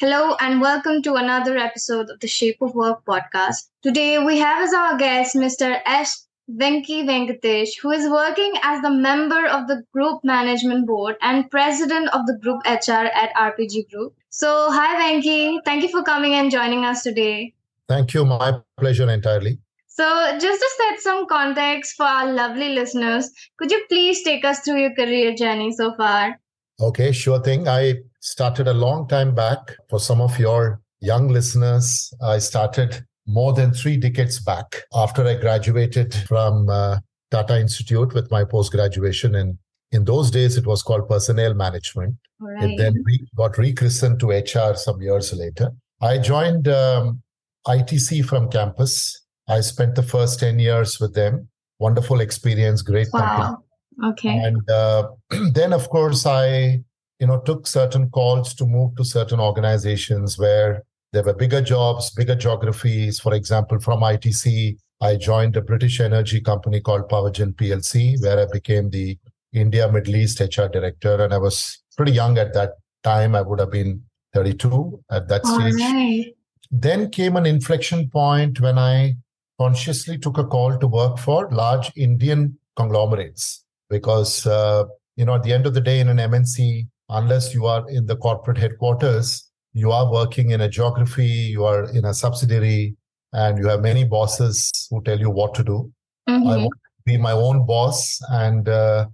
Hello and welcome to another episode of the Shape of Work podcast. Today we have as our guest Mr. S. Venky Venkatesh, who is working as the member of the Group Management Board and President of the Group HR at RPG Group. So, hi Venky, thank you for coming and joining us today. Thank you, my pleasure entirely. So, just to set some context for our lovely listeners, could you please take us through your career journey so far? Okay, sure thing. I started a long time back. For some of your young listeners, I started more than three decades back after I graduated from uh, Tata Institute with my post graduation. And in those days, it was called personnel management. Right. It then re- got rechristened to HR some years later. I joined um, ITC from campus. I spent the first 10 years with them. Wonderful experience, great company. Okay. And uh, then, of course, I you know took certain calls to move to certain organizations where there were bigger jobs, bigger geographies. For example, from ITC, I joined a British energy company called Powergen PLC, where I became the India Middle East HR director. And I was pretty young at that time. I would have been 32 at that All stage. right. Then came an inflection point when I consciously took a call to work for large Indian conglomerates because, uh, you know, at the end of the day, in an MNC, unless you are in the corporate headquarters, you are working in a geography, you are in a subsidiary, and you have many bosses who tell you what to do. I Mhm. want to be my own boss and uh,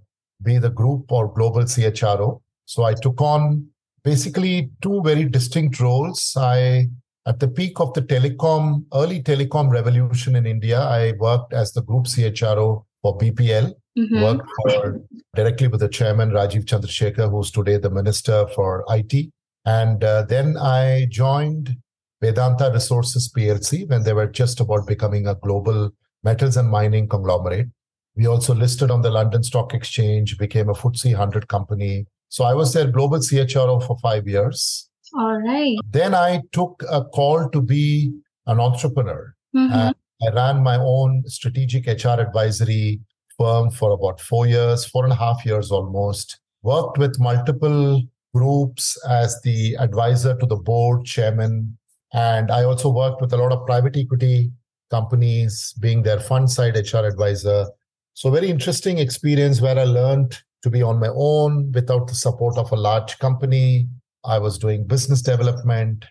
be the group or global CHRO. So I took on basically two very distinct roles. I, at the peak of the telecom, early telecom revolution in India, I worked as the group CHRO for BPL, Mhm. worked for directly with the chairman, Rajeev Chandrasekhar, who's today the minister for IT. And uh, then I joined Vedanta Resources PLC when they were just about becoming a global metals and mining conglomerate. We also listed on the London Stock Exchange, became a FTSE 100 company. So I was their global CHRO for five years. All right. Then I took a call to be an entrepreneur. Mhm. And I ran my own strategic HR advisory firm for about four years, four and a half years almost. Worked with multiple groups as the advisor to the board, chairman. And I also worked with a lot of private equity companies, being their fund side HR advisor. So, very interesting experience where I learned to be on my own without the support of a large company. I was doing business development.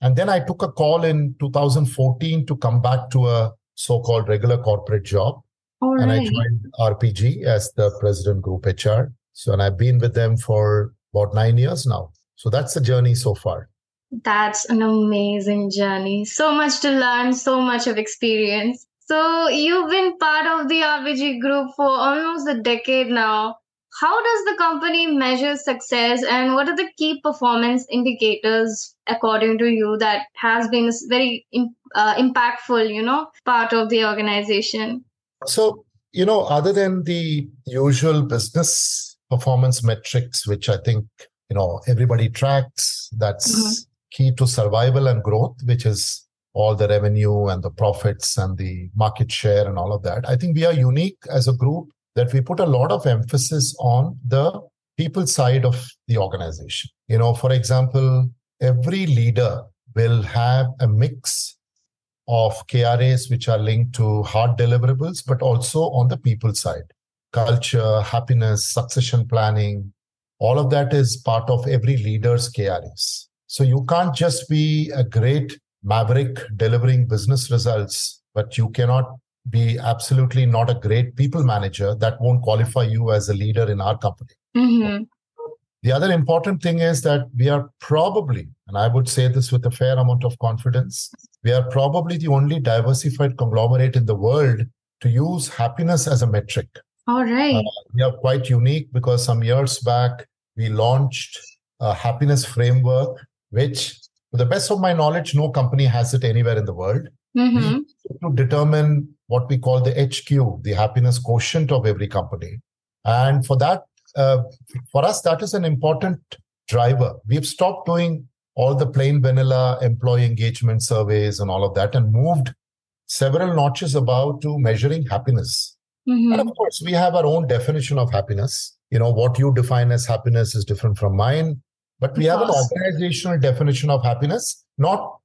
And then I took a call in 2014 to come back to a so called regular corporate job. All And I joined RPG as the president group HR. So, and I've been with them for about nine years now. So that's the journey so far. That's an amazing journey. So much to learn, so much of experience. So, you've been part of the RPG group for almost a decade now. How does the company measure success and what are the key performance indicators according to you that has been very uh, impactful, you know, part of the organization? So, you know, other than the usual business performance metrics, which I think, you know, everybody tracks, that's Mhm. key to survival and growth, which is all the revenue and the profits and the market share and all of that. I think we are unique as a group that we put a lot of emphasis on the people side of the organization. You know, for example, every leader will have a mix of KRAs which are linked to hard deliverables, but also on the people side. Culture, happiness, succession planning, all of that is part of every leader's KRAs. So you can't just be a great maverick delivering business results, but you cannot be absolutely not a great people manager. That won't qualify you as a leader in our company. Mm-hmm. The other important thing is that we are probably, and I would say this with a fair amount of confidence, we are probably the only diversified conglomerate in the world to use happiness as a metric. All right. Uh, we are quite unique because some years back we launched a happiness framework which, to the best of my knowledge, no company has it anywhere in the world. Mm-hmm. To determine what we call the HQ, the happiness quotient of every company. And for that, uh, for us, that is an important driver. We've stopped doing all the plain vanilla employee engagement surveys and all of that and moved several notches above to measuring happiness. Mm-hmm. And of course, we have our own definition of happiness. You know, what you define as happiness is different from mine. But we have an organizational definition of happiness, not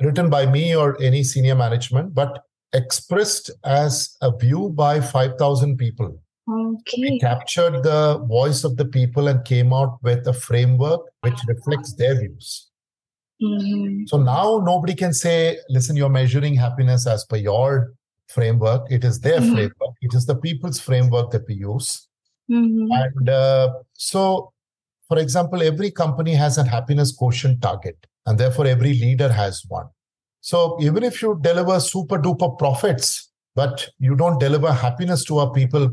written by me or any senior management, but expressed as a view by 5,000 people. Okay. We captured the voice of the people and came out with a framework which reflects their views. Mm-hmm. So now nobody can say, listen, you're measuring happiness as per your framework. It is their Mhm. framework. It is the people's framework that we use. Mm-hmm. And uh, so, for example, every company has a happiness quotient target, and therefore every leader has one. So even if you deliver super duper profits, but you don't deliver happiness to our people,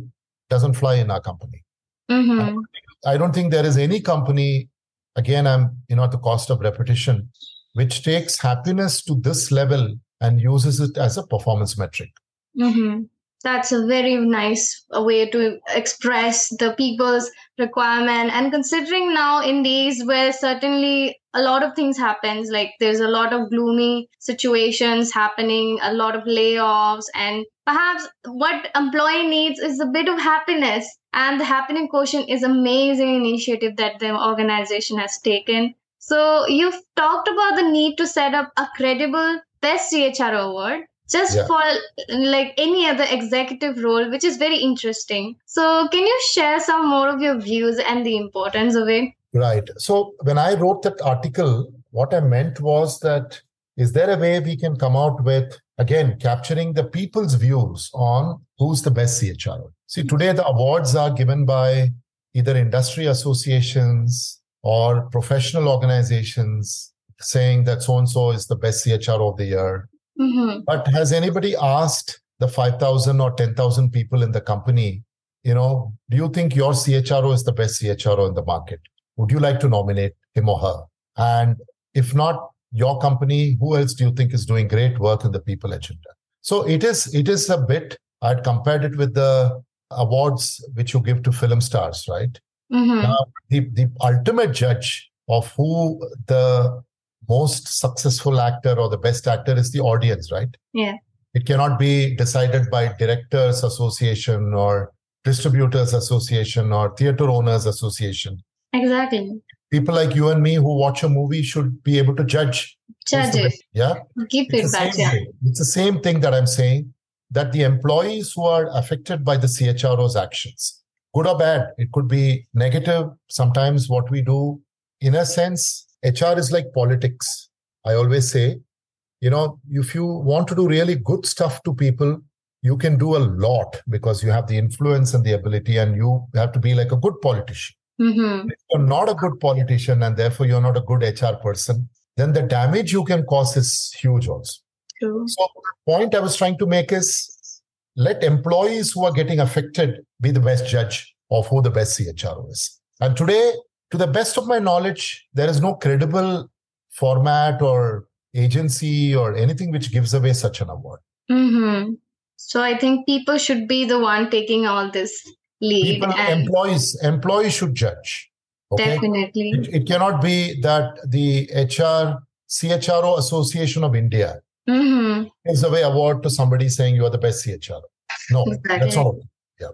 doesn't fly in our company. Mm-hmm. I don't think there is any company, again, I'm you know at the cost of repetition, which takes happiness to this level and uses it as a performance metric. Mm-hmm. That's a very nice way to express the people's requirement. And considering now in days where certainly a lot of things happens, like there's a lot of gloomy situations happening, a lot of layoffs, and perhaps what employee needs is a bit of happiness. And the happening quotient is amazing initiative that the organization has taken. So you've talked about the need to set up a credible best CHR award just Yeah. for like any other executive role, which is very interesting. So can you share some more of your views and the importance of it? Right. So when I wrote that article, what I meant was that is there a way we can come out with again capturing the people's views on who's the best CHRO? See, hmm. today the awards are given by either industry associations or professional organizations saying that so and so is the best CHRO of the year. Mm-hmm. But has anybody asked the 5,000 or 10,000 people in the company, you know, do you think your CHRO is the best CHRO in the market? Would you like to nominate him or her? And if not your company, who else do you think is doing great work in the people agenda? So it is, it is a bit, I'd compared it with the awards which you give to film stars, right? Mm-hmm. Now, the, the ultimate judge of who the most successful actor or the best actor is the audience, right? Yeah. It cannot be decided by directors association or distributors association or theater owners association. Exactly. People like you and me who watch a movie should be able to judge. Judge it. Yeah. Give It's the, feedback. same Yeah. thing. it's the same thing that I'm saying that the employees who are affected by the CHRO's actions, good or bad, it could be negative. Sometimes what we do, in a sense, HR is like politics. I always say, you know, if you want to do really good stuff to people, you can do a lot because you have the influence and the ability, and you have to be like a good politician Mm-hmm. if you're not a good politician and therefore you're not a good HR person, then the damage you can cause is huge also. True. So the point I was trying to make is let employees who are getting affected be the best judge of who the best CHRO is. And today, to the best of my knowledge, there is no credible format or agency or anything which gives away such an award. Mm-hmm. So I think people should be the one taking all this lead People, and employees, employees should judge. Okay. definitely. It, it cannot be that the HR CHRO Association of India Mm-hmm. gives away award to somebody saying you are the best CHRO. No, that's all. not.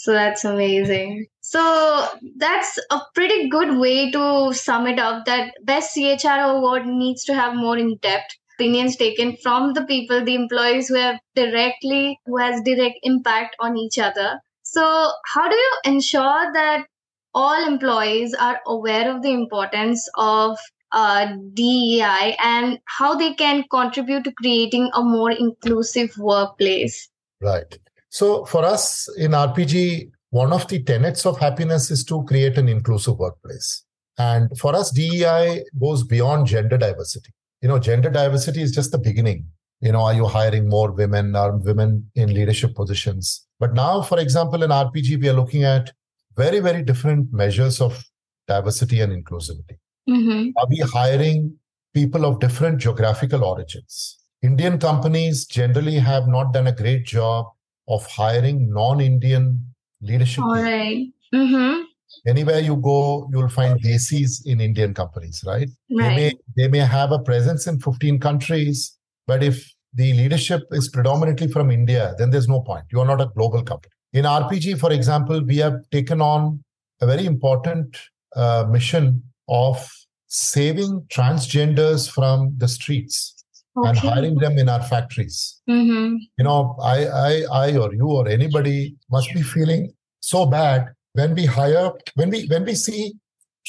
So that's amazing. So that's a pretty good way to sum it up that best CHRO award needs to have more in-depth opinions taken from the people, the employees who have directly, who has direct impact on each other. So how do you ensure that all employees are aware of the importance of uh, DEI and how they can contribute to creating a more inclusive workplace? Right. So for us in RPG, one of the tenets of happiness is to create an inclusive workplace. And for us, DEI goes beyond gender diversity. You know, gender diversity is just the beginning. You know, are you hiring more women? Are women in leadership positions? But now, for example, in RPG, we are looking at very, very different measures of diversity and inclusivity. Mm-hmm. Are we hiring people of different geographical origins? Indian companies generally have not done a great job of hiring non-Indian leadership. All right. Mm-hmm. Anywhere you go, you'll find desis in Indian companies, right? They Right. may they may have a presence in 15 countries, but if the leadership is predominantly from India, then there's no point. You are not a global company. In RPG, for example, we have taken on a very important uh, mission of saving transgenders from the streets and Okay. hiring them in our factories. Mm-hmm. You know, I, I, I, or you, or anybody must be feeling so bad when we hire, when we, when we see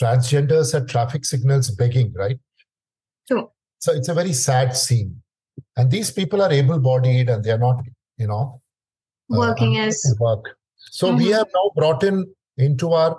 transgenders at traffic signals begging, right? True. So it's a very sad scene. And these people are able-bodied and they are not, you know, uh, Working unable as work. So we Mhm. have now brought in into our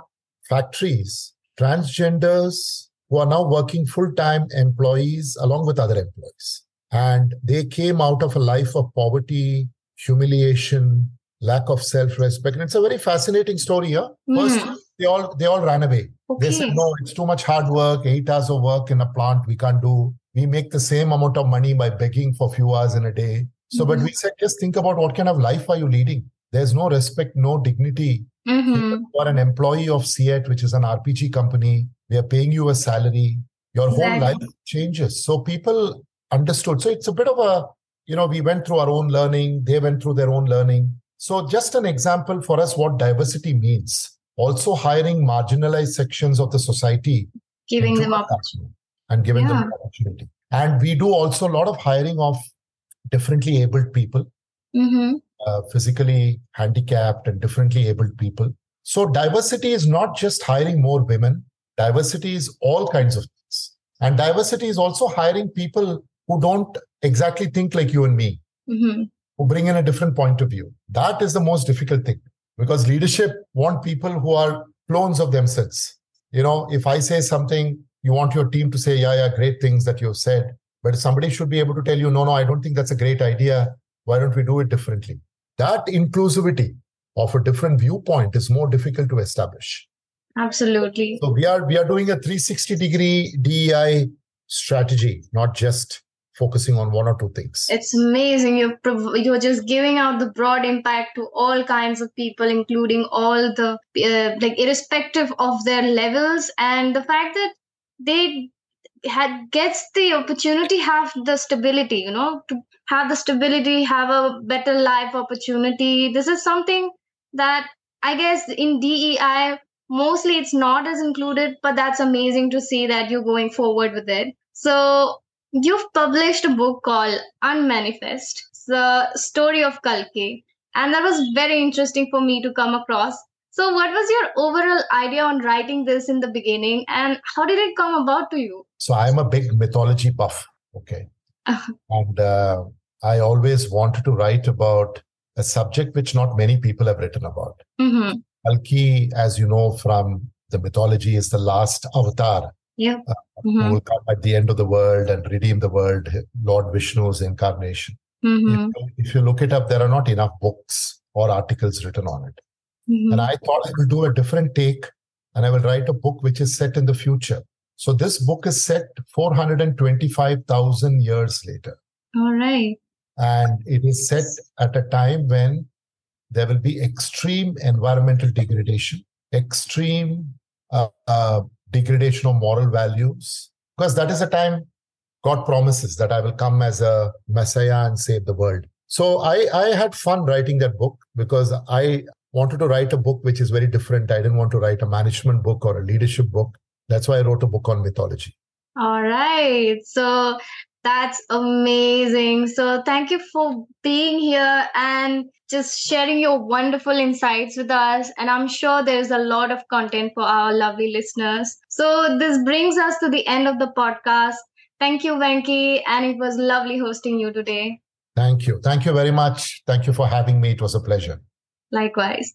factories transgenders who are now working full-time employees along with other employees. And they came out of a life of poverty, humiliation, lack of self-respect. And it's a very fascinating story here. First, Mhm. they all they all ran away. They said, no, it's too much hard work, eight hours of work in a plant we can't do. We make the same amount of money by begging for few hours in a day. So, but Mhm. we said, just think about what kind of life are you leading? There's no respect, no dignity. Mm-hmm. You are an employee of CEAT, which is an RPG company. We are paying you a salary. Your whole life changes. So people understood. So it's a bit of a, you know, we went through our own learning. They went through their own learning. So just an example for us what diversity means. Also hiring marginalized sections of the society Giving them company and giving Yeah. them opportunity. And we do also a lot of hiring of differently abled people, Mm-hmm. uh, physically handicapped and differently abled people. So diversity is not just hiring more women. Diversity is all kinds of things. And diversity is also hiring people who don't exactly think like you and me, Mm-hmm. who bring in a different point of view. That is the most difficult thing because leadership want people who are clones of themselves. You know, if I say something, you want your team to say, yeah, yeah, great things that you've said. But somebody should be able to tell you, no, no, I don't think that's a great idea. Why don't we do it differently? That inclusivity of a different viewpoint is more difficult to establish. Absolutely. So we are we are doing a 360 degree DEI strategy, not just focusing on one or two things. It's amazing. You're prov- you're just giving out the broad impact to all kinds of people, including all the uh, like irrespective of their levels, and the fact that they had gets the opportunity, have the stability, you know, to have the stability, have a better life opportunity. This is something that I guess in DEI mostly it's not as included, but that's amazing to see that you're going forward with it. So you've published a book called Unmanifest, the story of Kalki, and that was very interesting for me to come across. So, what was your overall idea on writing this in the beginning, and how did it come about to you? So I'm a big mythology buff. Okay. Uh-huh. and uh, I always wanted to write about a subject which not many people have written about. Mm-hmm. Kalki, as you know from the mythology, is the last avatar Yep. who Mm-hmm. will come at the end of the world and redeem the world, Lord Vishnu's incarnation. Mm-hmm. If, you, if you look it up, there are not enough books or articles written on it. Mm-hmm. And I thought I will do a different take and I will write a book which is set in the future. So this book is set 425,000 years later. All right. And it is set at a time when there will be extreme environmental degradation, extreme uh, uh, degradation of moral values, because that is a time God promises that I will come as a Messiah and save the world. So I, I had fun writing that book because I wanted to write a book which is very different. I didn't want to write a management book or a leadership book. That's why I wrote a book on mythology. All right. So that's amazing. So thank you for being here and just sharing your wonderful insights with us. And I'm sure there's a lot of content for our lovely listeners. So this brings us to the end of the podcast. Thank you, Venky. And it was lovely hosting you today. Thank you. Thank you very much. Thank you for having me. It was a pleasure. Likewise.